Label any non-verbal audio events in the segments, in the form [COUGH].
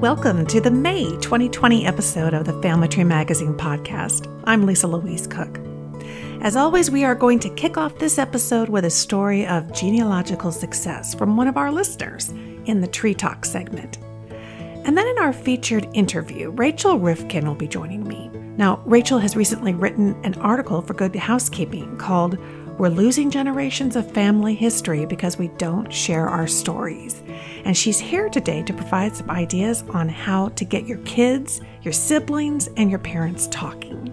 Welcome to the May 2020 episode of the Family Tree Magazine podcast. I'm Lisa Louise Cooke. As always, we are going to kick off this episode with a story of genealogical success from one of our listeners in the Tree Talk segment. And then in our featured interview, Rachael Rifkin will be joining me. Now, Rachael has recently written an article for Good Housekeeping called We're Losing Generations of Family History Because We Don't Share Our Stories and she's here today to provide some ideas on how to get your kids, your siblings, and your parents talking.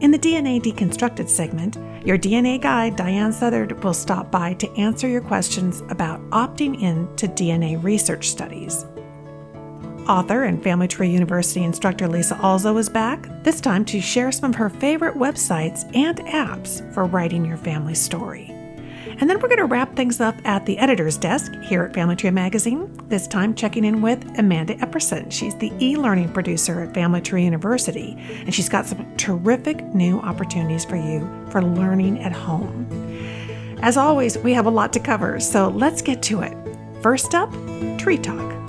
In the DNA Deconstructed segment, your DNA guide, Diahan Southard, will stop by to answer your questions about opting in to DNA research studies. Author and Family Tree University instructor Lisa Alzo is back, this time to share some of her favorite websites and apps for writing your family story. And then we're going to wrap things up at the editor's desk here at Family Tree Magazine, this time checking in with Amanda Epperson. She's the e learning producer at Family Tree University, and she's got some terrific new opportunities for you for learning at home. As always, we have a lot to cover, so let's get to it. First up, Tree Talk.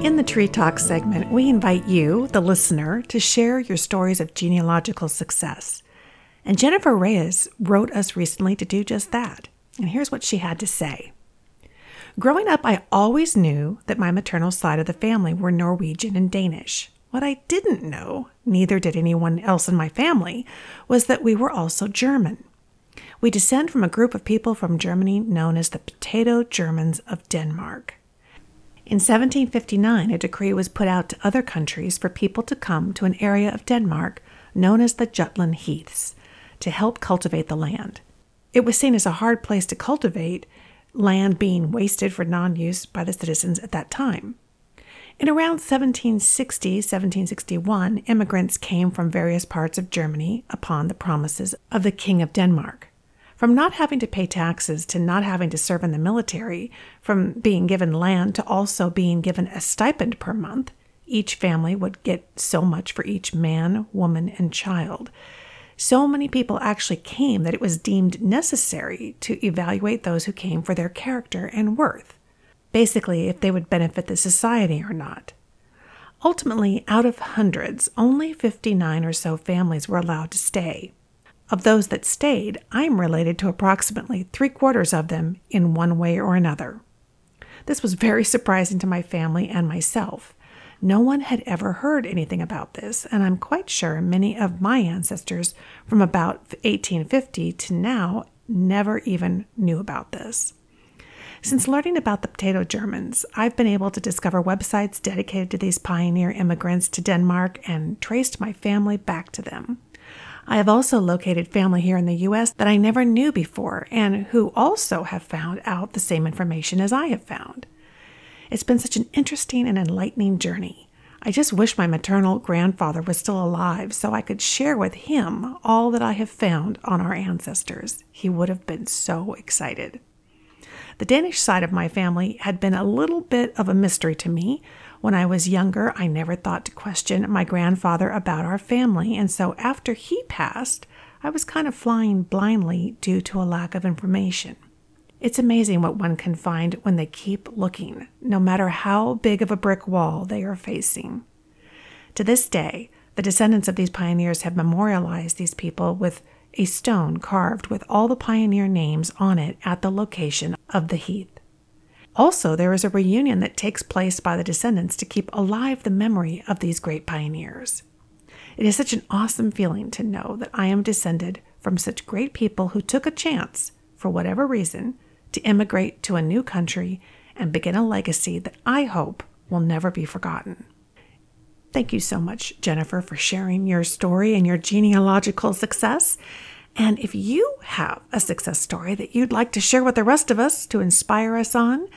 In the Tree Talk segment, we invite you, the listener, to share your stories of genealogical success. And Jennifer Reyes wrote us recently to do just that. And here's what she had to say Growing up, I always knew that my maternal side of the family were Norwegian and Danish. What I didn't know, neither did anyone else in my family, was that we were also German. We descend from a group of people from Germany known as the Potato Germans of Denmark. In 1759, a decree was put out to other countries for people to come to an area of Denmark known as the Jutland Heaths to help cultivate the land. It was seen as a hard place to cultivate, land being wasted for non use by the citizens at that time. In around 1760 1761, immigrants came from various parts of Germany upon the promises of the King of Denmark. From not having to pay taxes to not having to serve in the military, from being given land to also being given a stipend per month, each family would get so much for each man, woman, and child. So many people actually came that it was deemed necessary to evaluate those who came for their character and worth. Basically, if they would benefit the society or not. Ultimately, out of hundreds, only 59 or so families were allowed to stay. Of those that stayed, I'm related to approximately three quarters of them in one way or another. This was very surprising to my family and myself. No one had ever heard anything about this, and I'm quite sure many of my ancestors from about 1850 to now never even knew about this. Since learning about the potato Germans, I've been able to discover websites dedicated to these pioneer immigrants to Denmark and traced my family back to them. I have also located family here in the U.S. that I never knew before and who also have found out the same information as I have found. It's been such an interesting and enlightening journey. I just wish my maternal grandfather was still alive so I could share with him all that I have found on our ancestors. He would have been so excited. The Danish side of my family had been a little bit of a mystery to me, when I was younger, I never thought to question my grandfather about our family, and so after he passed, I was kind of flying blindly due to a lack of information. It's amazing what one can find when they keep looking, no matter how big of a brick wall they are facing. To this day, the descendants of these pioneers have memorialized these people with a stone carved with all the pioneer names on it at the location of the heath. Also, there is a reunion that takes place by the descendants to keep alive the memory of these great pioneers. It is such an awesome feeling to know that I am descended from such great people who took a chance, for whatever reason, to immigrate to a new country and begin a legacy that I hope will never be forgotten. Thank you so much, Jennifer, for sharing your story and your genealogical success. And if you have a success story that you'd like to share with the rest of us to inspire us on,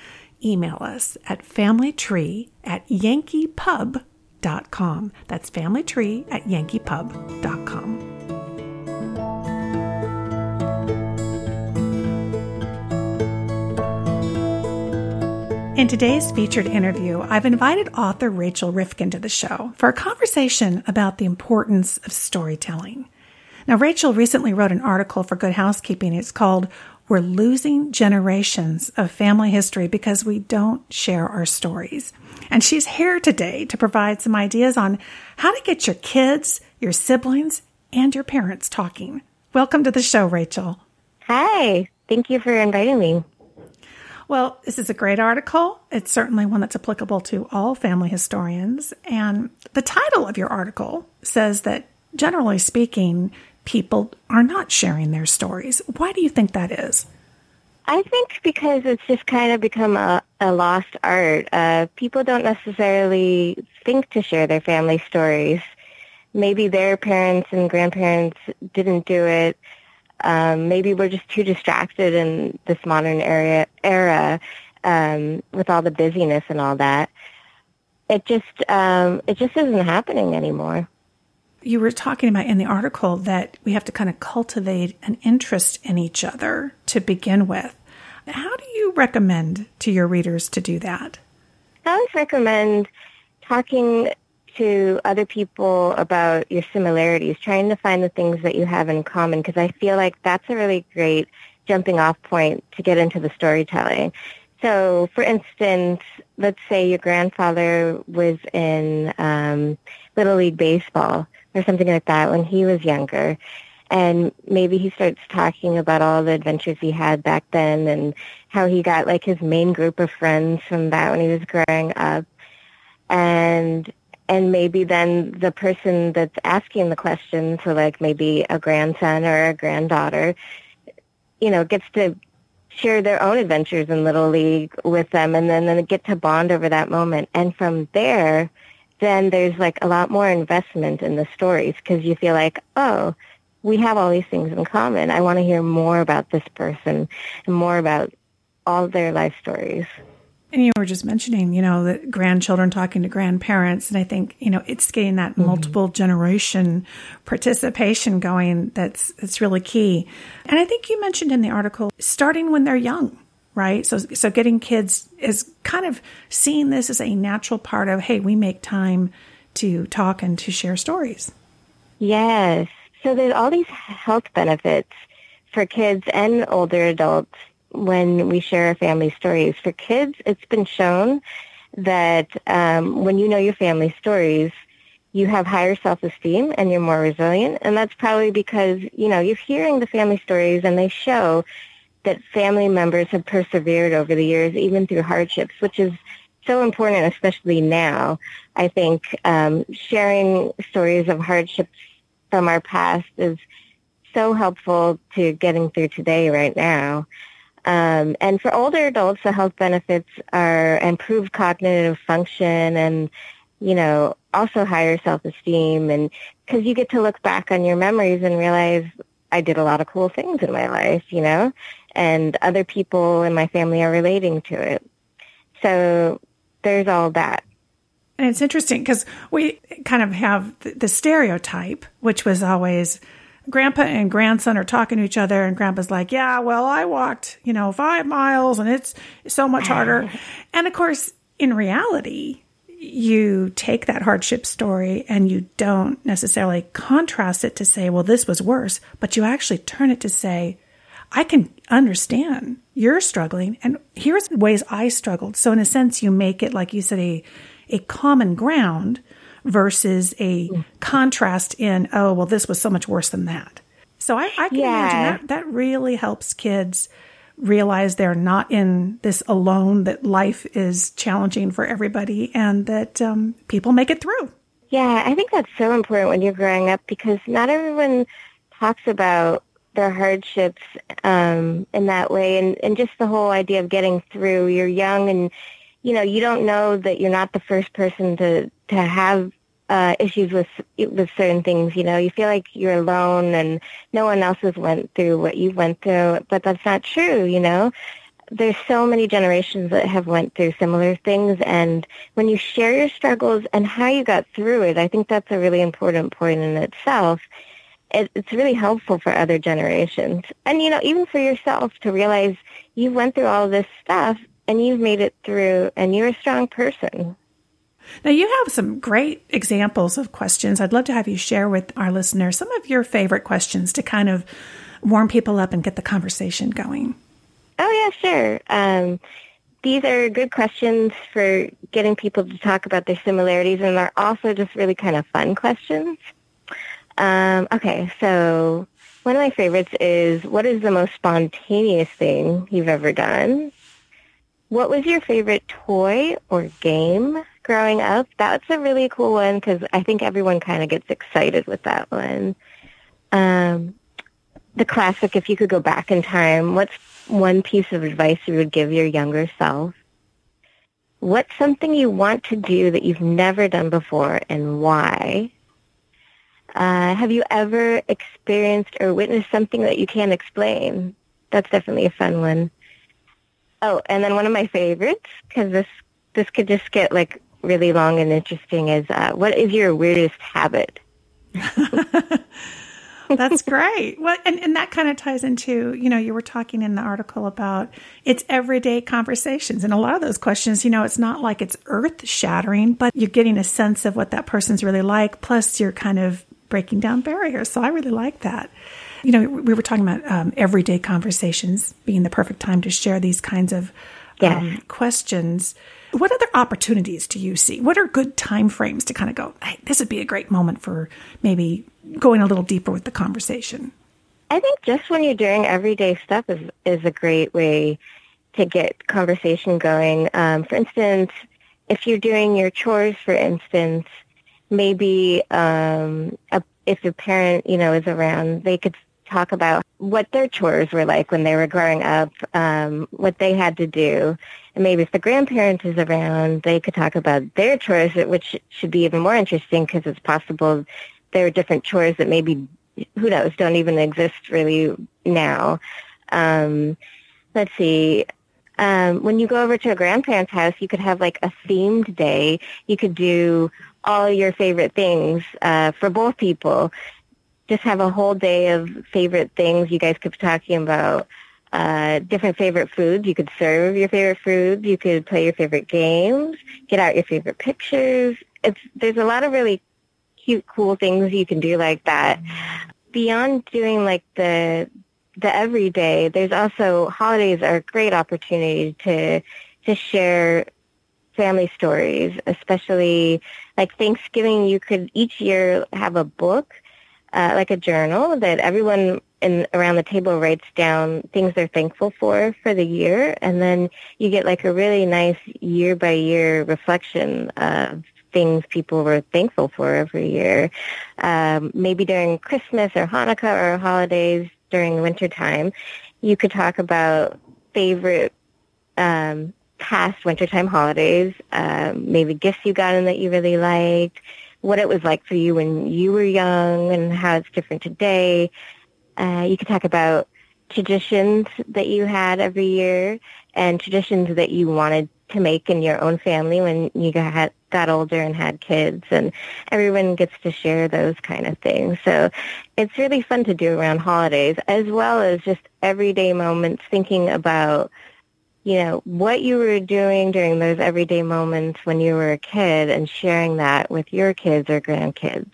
email us at familytree at yankeepub.com. That's familytree at yankeepub.com. In today's featured interview, I've invited author Rachael Rifkin to the show for a conversation about the importance of storytelling. Now, Rachael recently wrote an article for Good Housekeeping. It's called We're Losing Generations of Family History Because We Don't Share Our Stories. And she's here today to provide some ideas on how to get your kids, your siblings, and your parents talking. Welcome to the show, Rachael. Hi. Thank you for inviting me. Well, this is a great article. It's certainly one that's applicable to all family historians. And the title of your article says that, generally speaking, people are not sharing their stories. Why do you think that is? I think because it's just kind of become a, a lost art. Uh, people don't necessarily think to share their family stories. Maybe their parents and grandparents didn't do it. Um, maybe we're just too distracted in this modern era, era um, with all the busyness and all that. It just um, it just isn't happening anymore you were talking about in the article that we have to kind of cultivate an interest in each other to begin with. How do you recommend to your readers to do that? I always recommend talking to other people about your similarities, trying to find the things that you have in common, because I feel like that's a really great jumping off point to get into the storytelling. So, for instance, let's say your grandfather was in um, Little League Baseball or something like that when he was younger. And maybe he starts talking about all the adventures he had back then and how he got like his main group of friends from that when he was growing up. And and maybe then the person that's asking the question, so like maybe a grandson or a granddaughter, you know, gets to share their own adventures in Little League with them and then, then get to bond over that moment. And from there, then there's like a lot more investment in the stories because you feel like, oh, we have all these things in common. I want to hear more about this person and more about all their life stories. And you were just mentioning, you know, the grandchildren talking to grandparents. And I think, you know, it's getting that mm-hmm. multiple generation participation going that's, that's really key. And I think you mentioned in the article starting when they're young right? So, so getting kids is kind of seeing this as a natural part of, hey, we make time to talk and to share stories. Yes. So there's all these health benefits for kids and older adults when we share our family stories. For kids, it's been shown that um, when you know your family stories, you have higher self-esteem and you're more resilient. And that's probably because, you know, you're hearing the family stories and they show that family members have persevered over the years, even through hardships, which is so important, especially now. I think um, sharing stories of hardships from our past is so helpful to getting through today right now. Um, and for older adults, the health benefits are improved cognitive function and, you know, also higher self-esteem. And because you get to look back on your memories and realize I did a lot of cool things in my life, you know, and other people in my family are relating to it. So there's all that. And it's interesting because we kind of have the stereotype, which was always grandpa and grandson are talking to each other, and grandpa's like, Yeah, well, I walked, you know, five miles and it's so much harder. [LAUGHS] and of course, in reality, you take that hardship story and you don't necessarily contrast it to say, Well, this was worse, but you actually turn it to say, I can understand you're struggling and here's ways I struggled. So in a sense, you make it, like you said, a, a common ground versus a mm. contrast in, oh, well, this was so much worse than that. So I, I can yeah. imagine that that really helps kids realize they're not in this alone, that life is challenging for everybody and that um, people make it through. Yeah, I think that's so important when you're growing up because not everyone talks about their hardships um, in that way, and and just the whole idea of getting through. You're young, and you know you don't know that you're not the first person to to have uh, issues with with certain things. You know, you feel like you're alone, and no one else has went through what you went through, but that's not true. You know. There's so many generations that have went through similar things and when you share your struggles and how you got through it, I think that's a really important point in itself it, it's really helpful for other generations. And, you know, even for yourself to realize you went through all this stuff and you've made it through and you're a strong person. Now, you have some great examples of questions. I'd love to have you share with our listeners some of your favorite questions to kind of warm people up and get the conversation going. Oh, yeah, sure. Um, these are good questions for getting people to talk about their similarities, and they're also just really kind of fun questions. Um, okay, so one of my favorites is what is the most spontaneous thing you've ever done? What was your favorite toy or game growing up? That's a really cool one because I think everyone kind of gets excited with that one. Um, the classic, if you could go back in time, what's one piece of advice you would give your younger self? What's something you want to do that you've never done before and why? Uh, have you ever experienced or witnessed something that you can't explain? That's definitely a fun one. Oh, and then one of my favorites, because this this could just get like really long and interesting, is uh, what is your weirdest habit? [LAUGHS] That's great. Well, and, and that kind of ties into, you know, you were talking in the article about it's everyday conversations. And a lot of those questions, you know, it's not like it's earth shattering, but you're getting a sense of what that person's really like. Plus, you're kind of breaking down barriers. So I really like that. You know, we were talking about um, everyday conversations being the perfect time to share these kinds of yes. um, questions. What other opportunities do you see? What are good time frames to kind of go, hey, this would be a great moment for maybe going a little deeper with the conversation? I think just when you're doing everyday stuff is, is a great way to get conversation going. Um, for instance, if you're doing your chores, for instance, maybe um, a, if a parent, you know, is around, they could talk about what their chores were like when they were growing up, um, what they had to do. And maybe if the grandparent is around, they could talk about their chores, which should be even more interesting because it's possible there are different chores that maybe, who knows, don't even exist really now. Um, let's see. Um, when you go over to a grandparent's house, you could have like a themed day. You could do all your favorite things uh, for both people. Just have a whole day of favorite things. You guys could be talking about uh, different favorite foods. You could serve your favorite foods. You could play your favorite games. Get out your favorite pictures. It's there's a lot of really cute, cool things you can do like that. Beyond doing like the the everyday, there's also holidays are a great opportunity to to share family stories, especially like Thanksgiving. You could each year have a book, uh, like a journal that everyone in around the table writes down things they're thankful for for the year, and then you get like a really nice year by year reflection of things people were thankful for every year. Um, maybe during Christmas or Hanukkah or holidays during winter time, you could talk about favorite um, past wintertime holidays, um, maybe gifts you got in that you really liked, what it was like for you when you were young and how it's different today. Uh, you could talk about traditions that you had every year and traditions that you wanted to make in your own family when you got got older and had kids and everyone gets to share those kind of things. So it's really fun to do around holidays as well as just everyday moments thinking about you know, what you were doing during those everyday moments when you were a kid and sharing that with your kids or grandkids.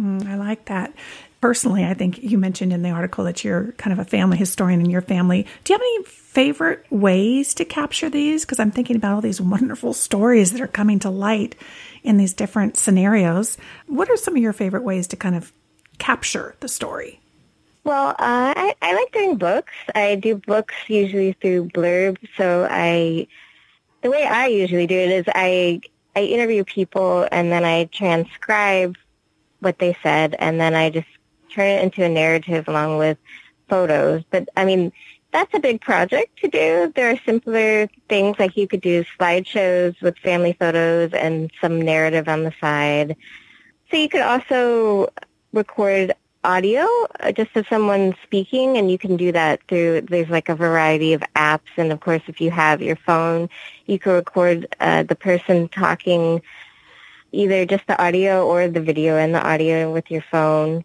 Mm, I like that personally, I think you mentioned in the article that you're kind of a family historian in your family. Do you have any favorite ways to capture these? Because I'm thinking about all these wonderful stories that are coming to light in these different scenarios. What are some of your favorite ways to kind of capture the story? Well, uh, I, I like doing books. I do books usually through blurbs. So I, the way I usually do it is I I interview people and then I transcribe what they said and then I just turn it into a narrative along with photos. But I mean, that's a big project to do. There are simpler things like you could do slideshows with family photos and some narrative on the side. So you could also record audio uh, just of someone speaking and you can do that through there's like a variety of apps and of course if you have your phone you can record uh, the person talking either just the audio or the video and the audio with your phone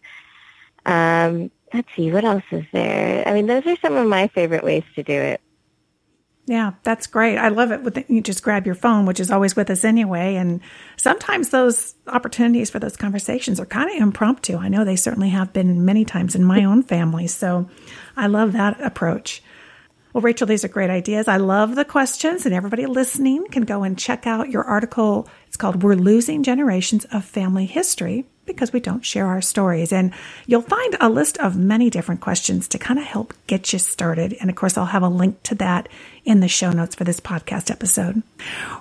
um, let's see, what else is there? I mean, those are some of my favorite ways to do it. Yeah, that's great. I love it. With you just grab your phone, which is always with us anyway. And sometimes those opportunities for those conversations are kind of impromptu. I know they certainly have been many times in my own family. So I love that approach. Well, Rachael, these are great ideas. I love the questions, and everybody listening can go and check out your article. It's called We're Losing Generations of Family History because we don't share our stories. And you'll find a list of many different questions to kind of help get you started. And of course, I'll have a link to that in the show notes for this podcast episode.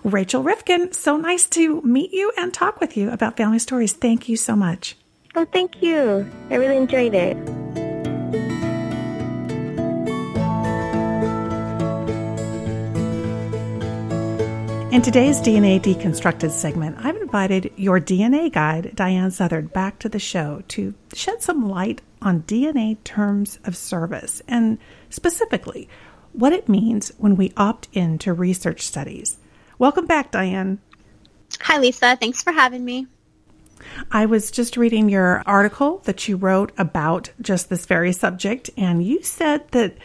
Rachael Rifkin, so nice to meet you and talk with you about family stories. Thank you so much. Oh, thank you. I really enjoyed it. In today's DNA Deconstructed segment, I've invited your DNA guide, Diahan Southard, back to the show to shed some light on DNA terms of service and specifically what it means when we opt into research studies. Welcome back, Diahan. Hi, Lisa. Thanks for having me. I was just reading your article that you wrote about just this very subject, and you said that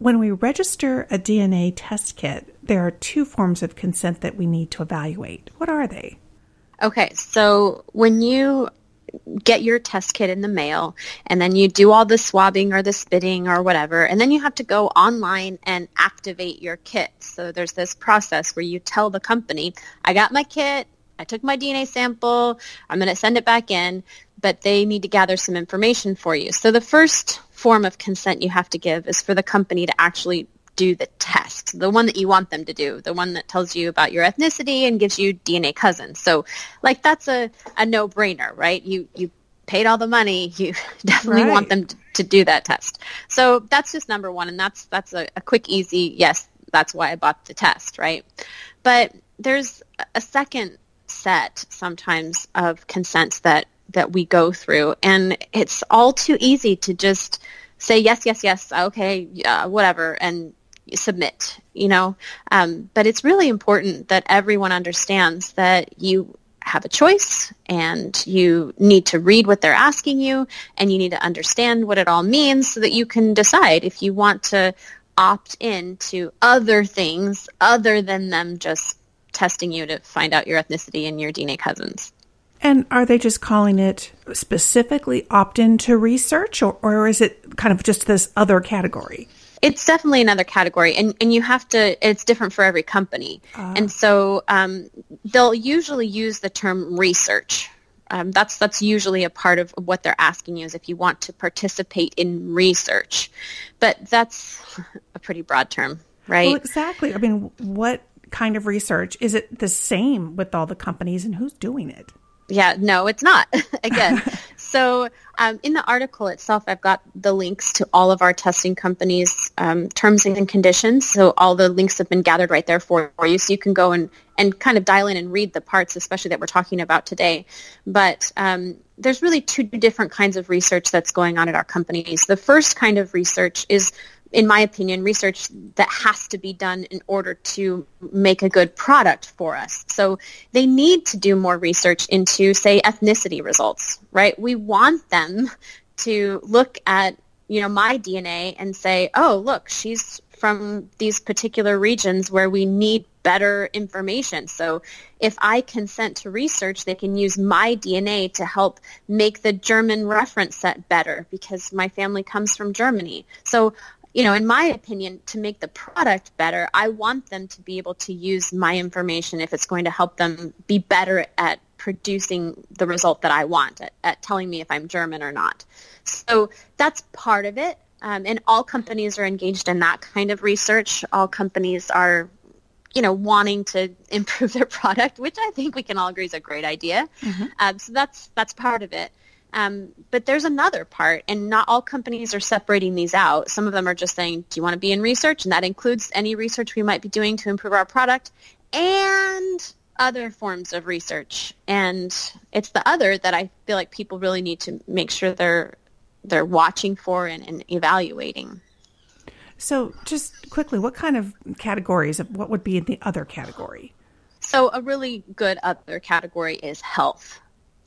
when we register a DNA test kit, there are two forms of consent that we need to evaluate. What are they? Okay, so when you get your test kit in the mail and then you do all the swabbing or the spitting or whatever and then you have to go online and activate your kit so there's this process where you tell the company i got my kit i took my dna sample i'm going to send it back in but they need to gather some information for you so the first form of consent you have to give is for the company to actually do the test, the one that you want them to do, the one that tells you about your ethnicity and gives you DNA cousins. So like that's a, a no-brainer, right? You you paid all the money, [LAUGHS] you definitely right. want them to, to, do that test. So that's just number one, and that's that's a, a quick, easy yes. That's why I bought the test, right? But there's a second set sometimes of consents that that we go through, and it's all too easy to just say yes, yes, yes, okay, yeah, whatever, and submit. You know, um, but it's really important that everyone understands that you have a choice and you need to read what they're asking you and you need to understand what it all means so that you can decide if you want to opt in to other things other than them just testing you to find out your ethnicity and your DNA cousins. And are they just calling it specifically opt in to research or, or is it kind of just this other category? It's definitely another category, and, and you have to, it's different for every company. Uh. And so um, they'll usually use the term research. Um, that's that's usually a part of what they're asking you is if you want to participate in research, but that's a pretty broad term, right? Well, exactly. I mean, what kind of research is it the same with all the companies, and who's doing it? Yeah, no, it's not. [LAUGHS] Again, [LAUGHS] so um, in the article itself, I've got the links to all of our testing companies' um, terms and conditions. So all the links have been gathered right there for, for you, so you can go and and kind of dial in and read the parts, especially that we're talking about today. But um, there's really two different kinds of research that's going on at our companies. The first kind of research is in my opinion, research that has to be done in order to make a good product for us. So they need to do more research into, say, ethnicity results, right? We want them to look at, you know, my DNA and say, oh, look, she's from these particular regions where we need better information. So if I consent to research, they can use my DNA to help make the German reference set better because my family comes from Germany. So you know, in my opinion, to make the product better, I want them to be able to use my information if it's going to help them be better at producing the result that I want, at, at telling me if I'm German or not. So that's part of it. Um, and all companies are engaged in that kind of research. All companies are, you know, wanting to [LAUGHS] improve their product, which I think we can all agree is a great idea. Mm-hmm. Um, so that's that's part of it. Um, but there's another part, and not all companies are separating these out. Some of them are just saying, do you want to be in research? And that includes any research we might be doing to improve our product and other forms of research. And it's the other that I feel like people really need to make sure they're they're watching for and, and evaluating. So, just quickly, what kind of categories? Of, what would be in the other category? So, a really good other category is health.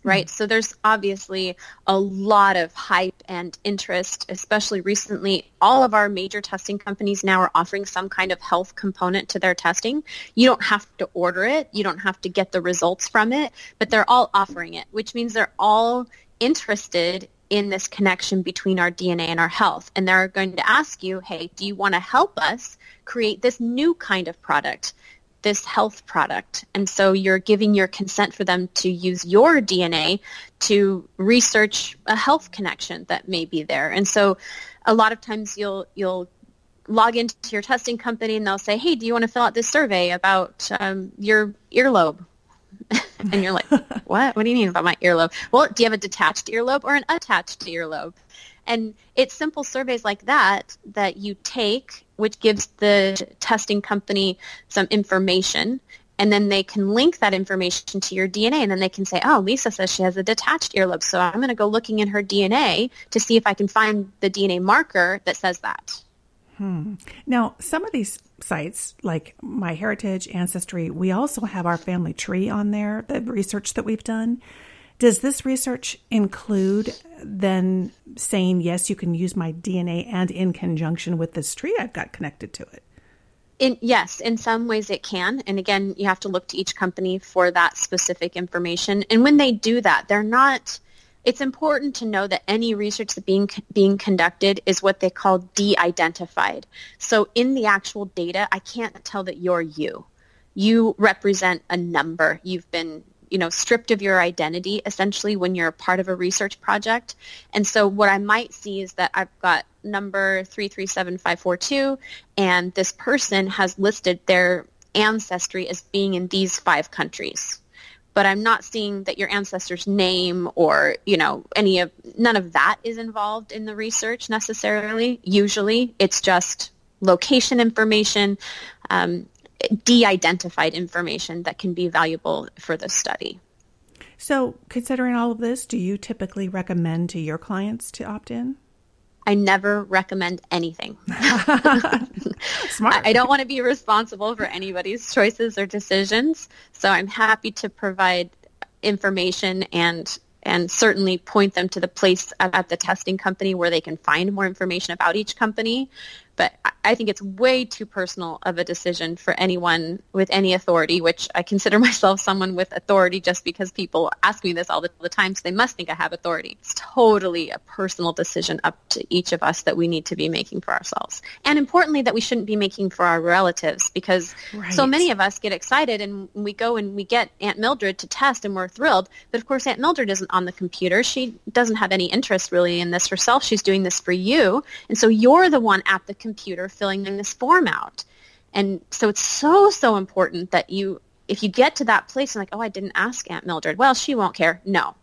Right? So there's obviously a lot of hype and interest, especially recently. All of our major testing companies now are offering some kind of health component to their testing. You don't have to order it. You don't have to get the results from it, but they're all offering it, which means they're all interested in this connection between our DNA and our health. And they're going to ask you, hey, do you want to help us create this new kind of product? This health product. And so you're giving your consent for them to use your DNA to research a health connection that may be there. And so a lot of times you'll you'll log into your testing company and they'll say, "Hey, do you want to fill out this survey about um, your earlobe?" [LAUGHS] and you're like, [LAUGHS] "What? What do you mean about my earlobe?" Well, do you have a detached earlobe or an attached earlobe? And it's simple surveys like that that you take, which gives the testing company some information. And then they can link that information to your DNA and then they can say, oh, Lisa says she has a detached earlobe. So I'm going to go looking in her DNA to see if I can find the DNA marker that says that. Hmm. Now, some of these sites, like MyHeritage, Ancestry, we also have our family tree on there, the research that we've done. Does this research include then saying, yes, you can use my DNA and in conjunction with this tree I've got connected to it? In, yes, in some ways it can. And again, you have to look to each company for that specific information. And when they do that, they're not, it's important to know that any research that's being, being conducted is what they call de-identified. So in the actual data, I can't tell that you're you. You represent a number. You've been you know, stripped of your identity essentially when you're part of a research project. And so what I might see is that I've got number 337542 and this person has listed their ancestry as being in these five countries. But I'm not seeing that your ancestor's name or, you know, any of, none of that is involved in the research necessarily. Usually it's just location information, um, de-identified information that can be valuable for the study. So, considering all of this, do you typically recommend to your clients to opt in? I never recommend anything. [LAUGHS] Smart. I don't want to be responsible for anybody's choices or decisions, so I'm happy to provide information and and certainly point them to the place at the testing company where they can find more information about each company but I think it's way too personal of a decision for anyone with any authority, which I consider [LAUGHS] myself someone with authority just because people ask me this all the, the, time, so they must think I have authority. It's totally a personal decision up to each of us that we need to be making for ourselves. And importantly, that we shouldn't be making for our relatives because right. so many of us get excited and we go and we get Aunt Mildred to test and we're thrilled. But of course, Aunt Mildred isn't on the computer. She doesn't have any interest really in this herself. She's doing this for you. And so you're the one at the computer filling in this form out. And so it's so, so important that you, if you get to that place and like, oh, I didn't ask Aunt Mildred. Well, she won't care. No.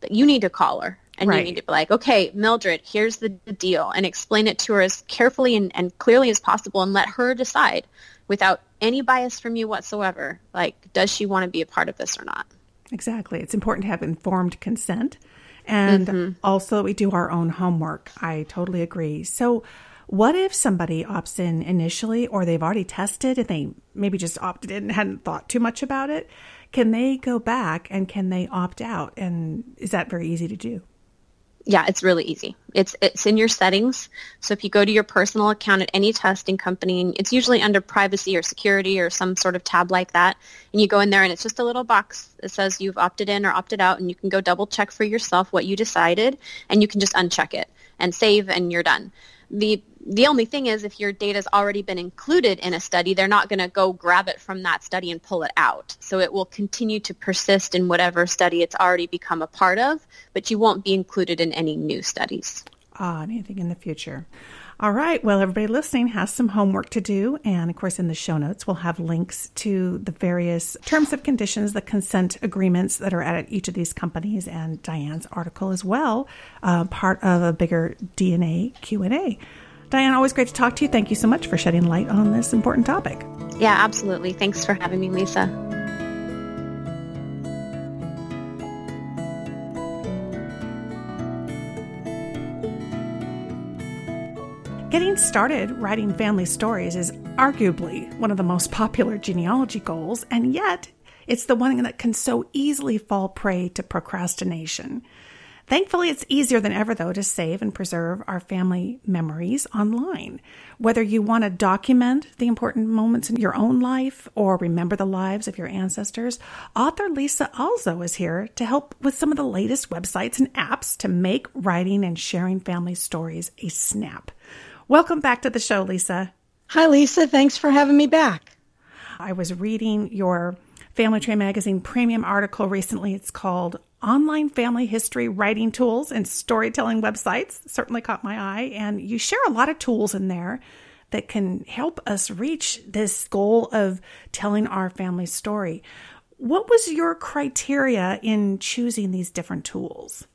But you need to call her and right. you need to be like, okay, Mildred, here's the deal and explain it to her as carefully and, and clearly as possible and let her decide without any bias from you whatsoever. Like, does she want to be a part of this or not? Exactly. It's important to have informed consent and mm-hmm. also we do our own homework. I totally agree. So what if somebody opts in initially or they've already tested and they maybe just opted in and hadn't thought too much about it? Can they go back and can they opt out? And is that very easy to do? Yeah, it's really easy. It's it's in your settings. So if you go to your personal account at any testing company, it's usually under privacy or security or some sort of tab like that, and you go in there and it's just a little box that says you've opted in or opted out, and you can go double check for yourself what you decided, and you can just uncheck it and save, and you're done. The the only thing is if your data has already been included in a study, they're not going to go grab it from that study and pull it out. So it will continue to persist in whatever study it's already become a part of, but you won't be included in any new studies. Ah, anything in the future. All right. Well, everybody listening has some homework to do. And of course, in the show notes, we'll have links to the various terms of conditions, the consent agreements that are at each of these companies, and Diahan's article as well, uh, part of a bigger DNA Q&A. Diahan, always great to talk to you. Thank you so much for shedding light on this important topic. Yeah, absolutely. Thanks for having me, Lisa. Getting started writing family stories is arguably one of the most popular genealogy goals, and yet It's the one that can so easily fall prey to procrastination. Thankfully, it's easier than ever, though, to save and preserve our family memories online. Whether you want to document the important moments in your own life or remember the lives of your ancestors, author Lisa Alzo is here to help with some of the latest websites and apps to make writing and sharing family stories a snap. Welcome back to the show, Lisa. Hi, Lisa. Thanks for having me back. I was reading your Family Tree Magazine premium article recently. It's called Online Family History Writing Tools and Storytelling Websites. Certainly caught my eye. And you share a lot of tools in there that can help us reach this goal of telling our family story. What was your criteria in choosing these different tools?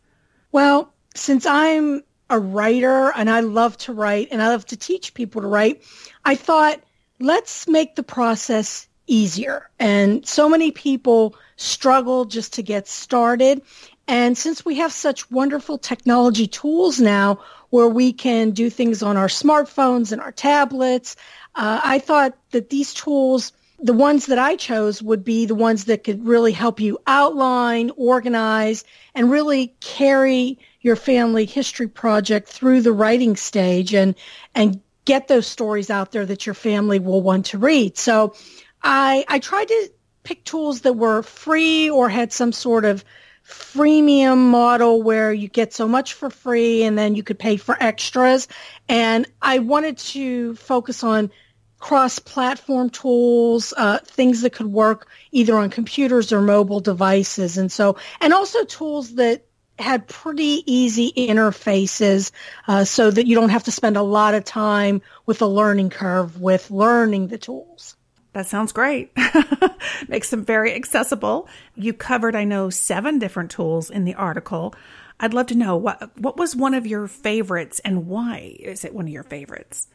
Well, since I'm a writer and I love to write and I love to teach people to write, I thought, let's make the process easier. And so many people struggle just to get started. And since we have such wonderful technology tools now where we can do things on our smartphones and our tablets, uh, I thought that these tools, the ones that I chose would be the ones that could really help you outline, organize, and really carry your family history project through the writing stage and, and get those stories out there that your family will want to read. So I, I tried to pick tools that were free or had some sort of freemium model where you get so much for free and then you could pay for extras. And I wanted to focus on cross-platform tools, uh, things that could work either on computers or mobile devices. And so, and also tools that had pretty easy interfaces uh, so that you don't have to spend a lot of time with a learning curve with learning the tools. That sounds great. [LAUGHS] Makes them very accessible. You covered, I know, seven different tools in the article. I'd love to know what what was one of your favorites and why is it one of your favorites?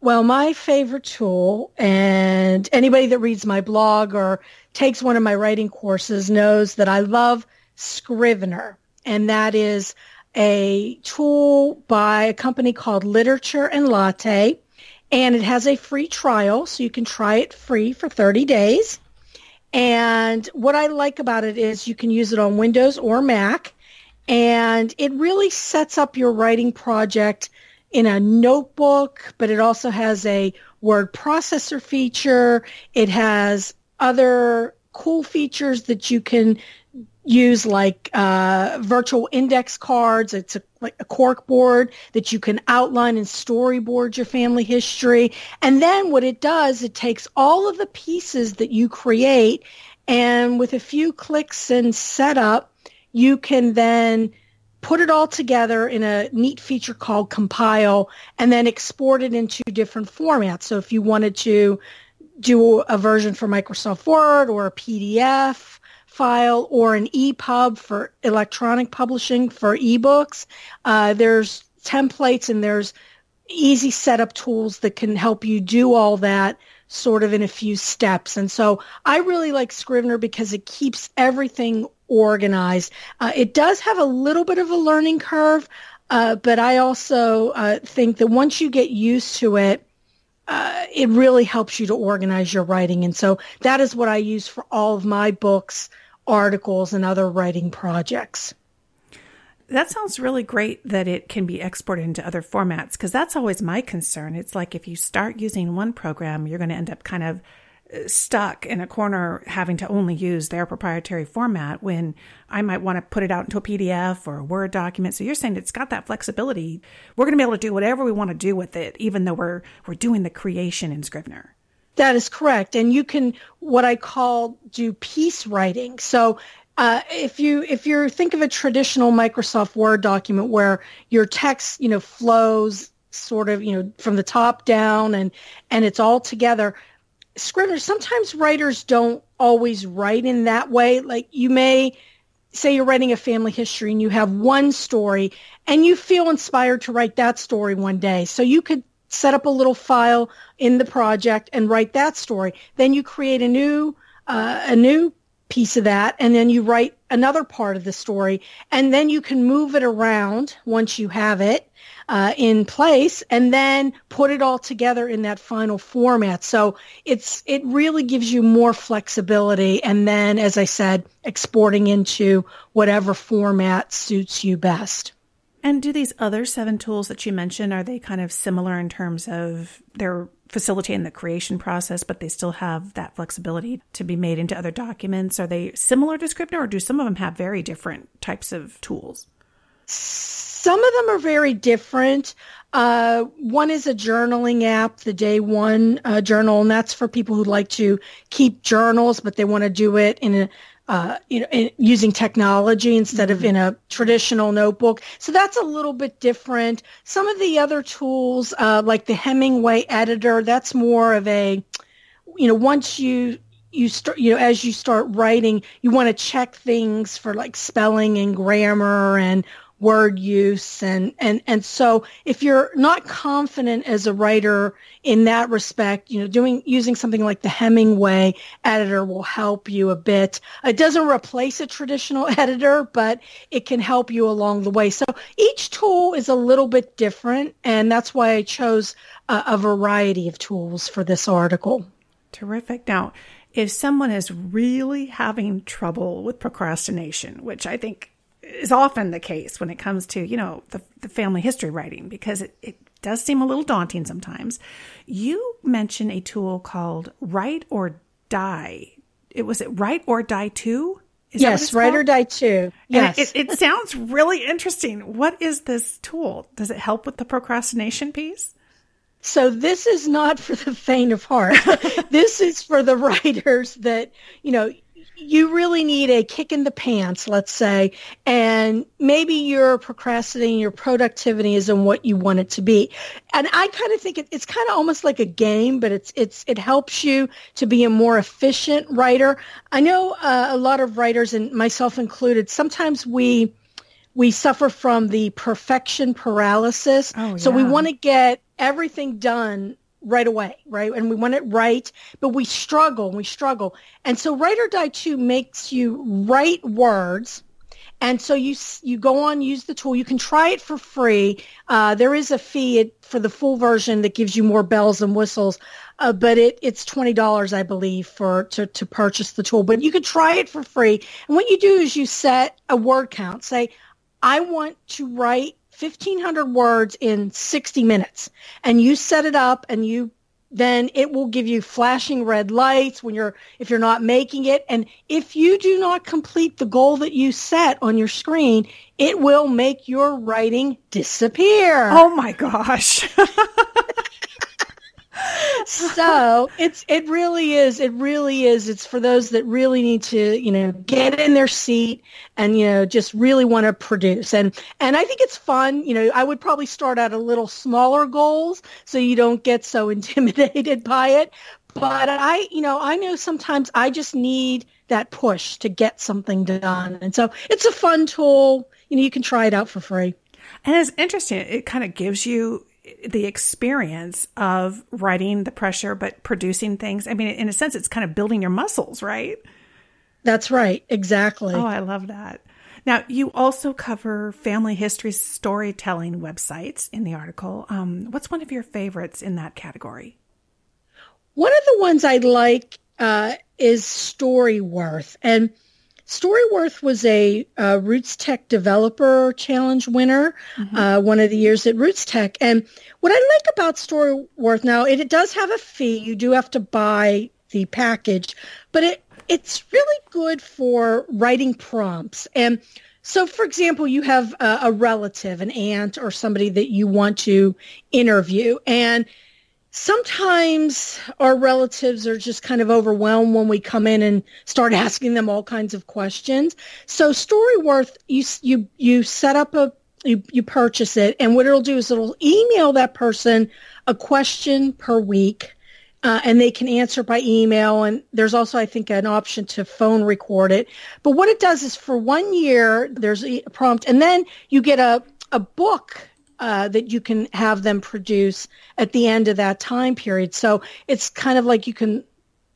Well, my favorite tool, and anybody that reads my blog or takes one of my writing courses knows that I love Scrivener, and that is a tool by a company called Literature and Latte and it has a free trial, so you can try it free for 30 days. And what I like about it is you can use it on Windows or Mac, and it really sets up your writing project in a notebook, but it also has a word processor feature. It has other cool features that you can use like uh, virtual index cards. It's a, like a cork board that you can outline and storyboard your family history. And then what it does, it takes all of the pieces that you create and with a few clicks and setup, you can then put it all together in a neat feature called compile and then export it into different formats. So if you wanted to do a version for Microsoft Word or a PDF, file or an EPUB for electronic publishing for ebooks. Uh, there's templates and there's easy setup tools that can help you do all that sort of in a few steps. And so I really like Scrivener because it keeps everything organized. Uh, it does have a little bit of a learning curve, uh, but I also uh, think that once you get used to it, uh, it really helps you to organize your writing. And so that is what I use for all of my books articles and other writing projects. That sounds really great that it can be exported into other formats because that's always my concern. It's like if you start using one program, you're going to end up kind of uh, stuck in a corner having to only use their proprietary format when I might want to put it out into a PDF or a Word document. So you're saying it's got that flexibility. We're going to be able to do whatever we want to do with it, even though we're we're doing the creation in Scrivener. That is correct. And you can what I call do piece writing. So uh, if you if you think of a traditional Microsoft Word document where your text you know flows sort of you know from the top down and and it's all together, sometimes writers don't always write in that way. Like you may say you're writing a family history and you have one story and you feel inspired to write that story one day. So you could set up a little file in the project and write that story. Then you create a new uh, a new piece of that and then you write another part of the story and then you can move it around once you have it uh, in place and then put it all together in that final format so it's it really gives you more flexibility and then as i said exporting into whatever format suits you best and do these other seven tools that you mentioned are they kind of similar in terms of they're facilitating the creation process, but they still have that flexibility to be made into other documents? Are they similar to Scrivener, or do some of them have very different types of tools? Some of them are very different. Uh, one is a journaling app, the Day One uh, Journal, and that's for people who like to keep journals, but they want to do it in a uh, you know, in, using technology instead mm-hmm. of in a traditional notebook. So that's a little bit different. Some of the other tools, uh, like the Hemingway editor, that's more of a, you know, once you you start, you know, as you start writing, you want to check things for like spelling and grammar and word use and and and so if you're not confident as a writer in that respect you know doing using something like the hemingway editor will help you a bit. It doesn't replace a traditional [LAUGHS] editor but it can help you along the way. So each tool is a little bit different and that's why i chose a, a variety of tools for this article. Terrific. Now if someone is really having trouble with procrastination which i think is often the case when it comes to, you know, the, the family history writing because it, it does seem a little daunting sometimes. You mention a tool called Write or Die. It was it Write or Die 2? Is yes, Write or Die 2. Yes. It, it, it sounds really interesting. What is this tool? Does it help with the procrastination piece? So this is not for the faint of heart. [LAUGHS] this is for the writers that, you know, you really need a kick in the pants, let's say, and maybe you're procrastinating, your productivity isn't what you want it to be. And I kind of think it, it's kind of almost like a game, but it's it's it helps you to be a more efficient writer. I know uh, a lot of writers, and myself included, sometimes we we suffer from the perfection paralysis. Oh, yeah. So we want to get everything done right away, right? And we want it right, but we struggle, we struggle. And so Write or Die 2 makes you write words. And so you you go on, use the tool. You can try it for free. Uh, there is a fee for the full version that gives you more bells and whistles, uh, but it, it's twenty dollars, I believe, for to, to purchase the tool. But you could try it for free. And what you do is you set a word count. Say, I want to write 1500 words in 60 minutes. And you set it up and you then it will give you flashing red lights when you're if you're not making it. And if you do not complete the goal that you set on your screen it will make your writing disappear. Oh my gosh [LAUGHS] so it's it really is it really is. It's for those that really need to you know get in their seat and you know just really want to produce. And and i think it's fun you know i would probably start at a little smaller goals so you don't get so [LAUGHS] intimidated by it. But i you know i know sometimes i just need that push to get something done. And so it's a fun tool. You know you can try it out for free. And it's interesting it kind of gives you the experience of writing the pressure but producing things. I mean, in a sense, it's kind of building your muscles, right? That's right. Exactly. Oh, I love that. Now, you also cover family history storytelling websites in the article. Um, what's one of your favorites in that category? One of the ones I like uh, is Storyworth. And Storyworth was a uh, Roots Tech Developer Challenge winner mm-hmm. uh, one of the years at Roots Tech. And what I like about Storyworth now, it, it does have a fee. You do have to buy the package, but it it's really good for writing prompts. And so, for example, you have a, a relative, an aunt, or somebody that you want to interview, and sometimes our relatives are just kind of overwhelmed when we come in and start [LAUGHS] asking them all kinds of questions. So Storyworth, you you you set up a you, you purchase it, and what it'll do is it'll email that person a question per week. Uh, and they can answer by email. And there's also, I think, an option to phone record it. But what it does is for one year, there's a prompt, and then you get a, a book uh, that you can have them produce at the end of that time period. So it's kind of like you can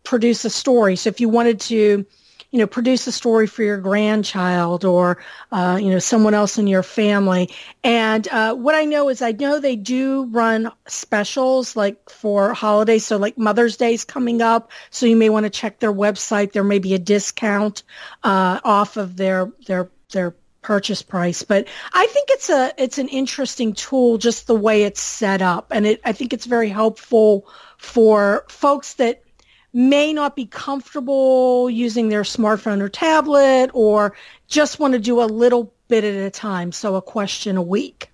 produce a story. So if you wanted to you know, produce a story for your grandchild or, uh, you know, someone else in your family. And uh, what I know is I know they do run specials like for holidays. So like Mother's Day is coming up. So you may want to check their website. There may be a discount uh, off of their, their, their purchase price but i think it's a it's an interesting tool just the way it's set up. And it i think it's very helpful for folks that may not be comfortable using their smartphone or tablet or just want to do a little bit at a time. So a question a week.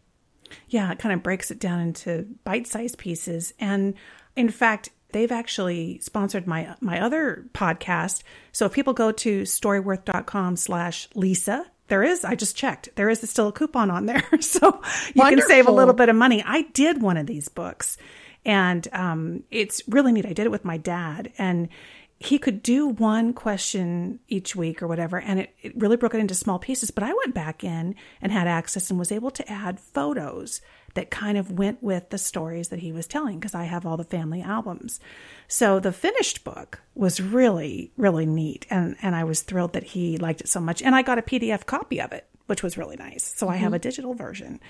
Yeah it kind of breaks it down into bite-sized pieces. And in fact they've actually sponsored my my other podcast. So if people go to storyworth.com slash lisa there is. I just checked. There is still a coupon on there, [LAUGHS] so you Wonderful. can save a little bit of money. I did one of these books, and um, it's really neat. I did it with my dad, and he could do one question each week or whatever, and it, it really broke it into small pieces. But I went back in and had access and was able to add photos that kind of went with the stories that he was telling because I have all the family albums. So the finished book was really, really neat. And, and I was thrilled that he liked it so much. And I got a PDF copy of it, which was really nice. So mm-hmm. I have mm-hmm. a digital version.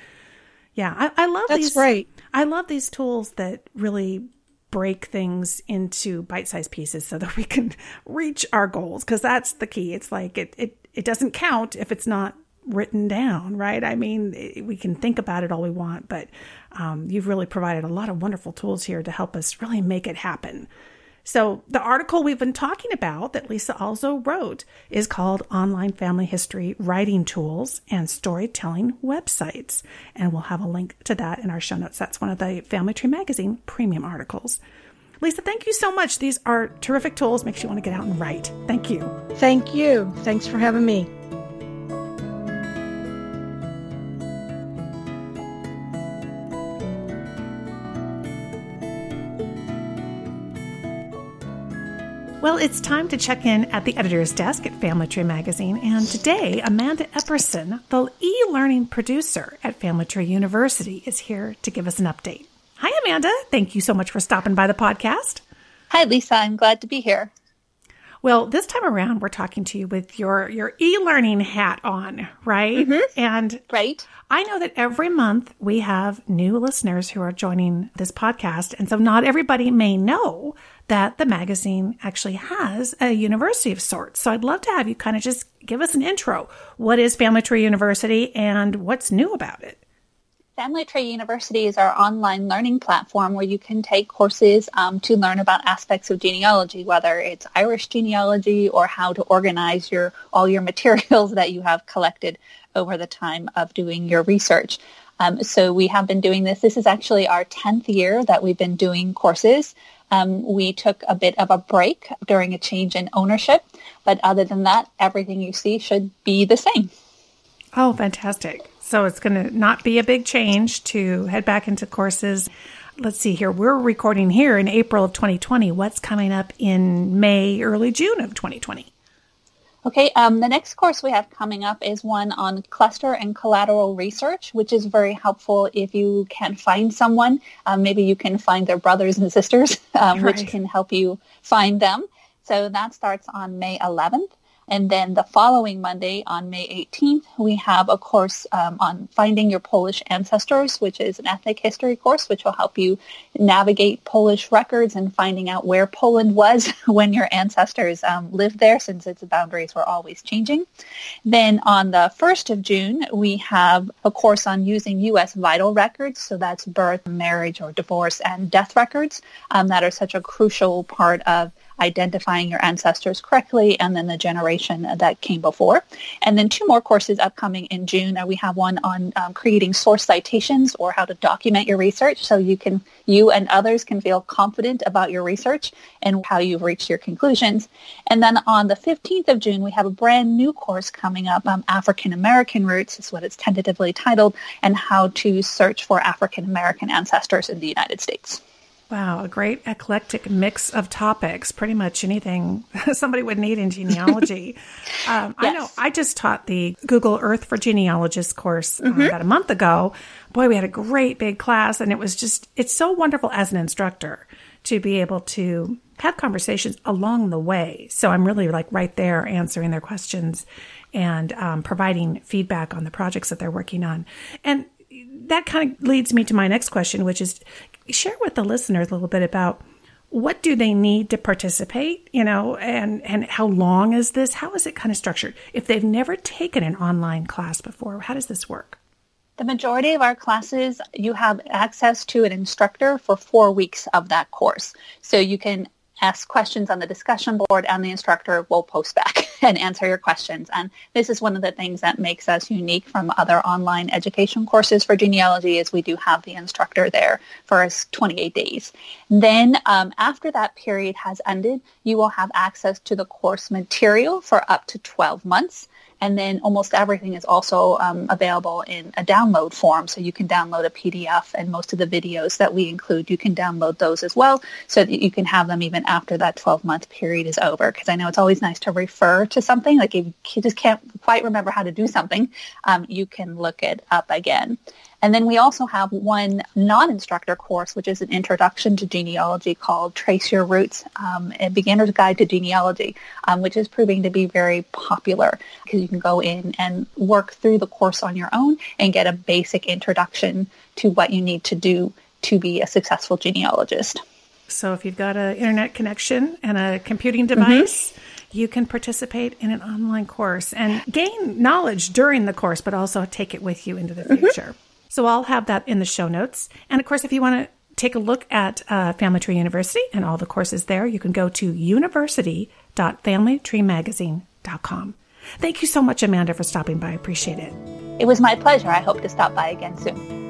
Yeah, I, I love That's these. Right. I love these tools that really break things into bite-sized pieces so that we can [LAUGHS] reach our goals because that's the key. It's like it, it it doesn't count if it's not written down, right? I mean, we can think about it all we want, but um, you've really provided a lot of wonderful tools here to help us really make it happen. So, the article we've been talking about that Lisa also wrote is called Online Family History Writing Tools and Storytelling Websites. And we'll have a link to that in our show notes. That's one of the Family Tree Magazine premium articles. Lisa, thank you so much. These are terrific tools. Makes you want to get out and write. Thank you. Thank you. Thanks for having me. Well, it's time to check in at the editor's desk at Family Tree Magazine. And today, Amanda Epperson, the e learning producer at Family Tree University, is here to give us an update. Hi, Amanda. Thank you so much for stopping by the podcast. Hi, Lisa. I'm glad to be here. Well, this time around, we're talking to you with your, your e learning hat on, right? Mm-hmm. And right. I know that every month we have new listeners who are joining this podcast. And so not everybody may know that the magazine actually has a university of sorts. So I'd love to have you kind of just give us an intro. What is Family Tree University and what's new about it? Family Tree University is our online learning platform where you can take courses um, to learn about aspects of genealogy, whether it's Irish genealogy or how to organize your all your [LAUGHS] materials that you have collected over the time of doing your research. Um, so we have been doing this. This is actually our 10th year that we've been doing courses. Um, we took a bit of a break during a change in ownership, but other than that, everything you see should be the same. Oh, fantastic. So it's going to not be a big change to head back into courses. Let's see here. We're recording here in April of 2020. What's coming up in May, early June of 2020? Okay, um, the next course we have coming up is one on cluster and collateral research, which is very helpful if you can't find someone. Um, maybe you can find their brothers and sisters, [LAUGHS] um, right. which can help you find them. So that starts on May 11th. And then the following Monday on May 18th, we have a course um, on finding your Polish ancestors, which is an ethnic history course, which will help you navigate Polish records and finding out where Poland was [LAUGHS] when your ancestors um, lived there, since its boundaries were always changing. Then on the 1st of June, we have a course on using U.S. vital records. So that's birth, marriage, or divorce, and death records um, that are such a crucial part of identifying your ancestors correctly, and then the generation that came before. And then two more courses upcoming in June. We have one on um, creating source citations or how to document your research so you can you and others can feel confident about your research and how you've reached your conclusions. And then on the 15th of June, we have a brand new course coming up, um, African American Roots is what it's tentatively titled, and how to search for African American ancestors in the United States. Wow, a great eclectic mix of topics, pretty much anything [LAUGHS] somebody would need in genealogy. [LAUGHS] um, yes. I know I just taught the Google Earth for Genealogists course uh, mm-hmm. about a month ago. Boy, we had a great big class, and it was just, it's so wonderful as an instructor to be able to have conversations along the way. So I'm really like right there answering their questions and um, providing feedback on the projects that they're working on. And that kind of leads me to my next question, which is share with the listeners a little bit about what do they need to participate you know and and how long is this? How is it kind of structured? If they've never taken an online class before how does this work? The majority of our classes you have access to an instructor for four weeks of that course. So you can ask questions on the discussion board and the instructor will post back [LAUGHS] and answer your questions. And this is one of the things that makes us unique from other online education courses for genealogy is we do have the instructor there for us 28 days. Then um, after that period has ended, you will have access to the course material for up to 12 months. And then almost everything is also um, available in a download form. So you can download a PDF and most of the videos that we include, you can download those as well so that you can have them even after that 12-month period is over. Because I know it's always nice to refer to something. Like if you just can't quite remember how to do something, um, you can look it up again. And then we also have one non-instructor course, which is an introduction to genealogy called Trace Your Roots, um, a beginner's guide to genealogy, um, which is proving to be very popular because you can go in and work through the course on your own and get a basic introduction to what you need to do to be a successful genealogist. So if you've got an internet connection and a computing device, mm-hmm you can participate in an online course and gain knowledge during the course, but also take it with you into the mm-hmm. future. Mm-hmm. So I'll have that in the show notes. And of course, if you want to take a look at uh, Family Tree University and all the courses there, you can go to university.familytreemagazine.com. Thank you so much, Amanda, for stopping by. I appreciate it. It was my pleasure. I hope to stop by again soon.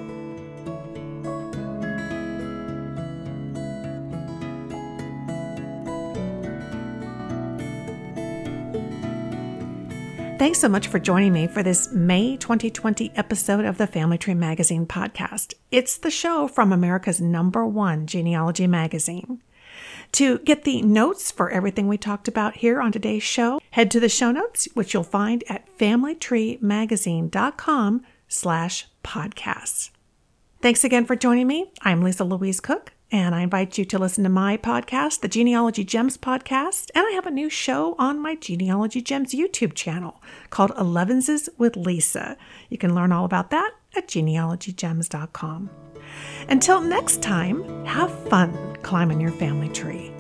Thanks so much for joining me for this May 2020 episode of the Family Tree Magazine podcast. It's the show from America's number one genealogy magazine. To get the notes for everything we talked about here on today's show, head to the show notes, which you'll find at familytreemagazine.com slash podcasts. Thanks again for joining me. I'm Lisa Louise Cooke. And I invite you to listen to my podcast, the Genealogy Gems podcast. And I have a new show on my Genealogy Gems YouTube channel called Elevenses with Lisa. You can learn all about that at genealogygems.com. Until next time, have fun climbing your family tree.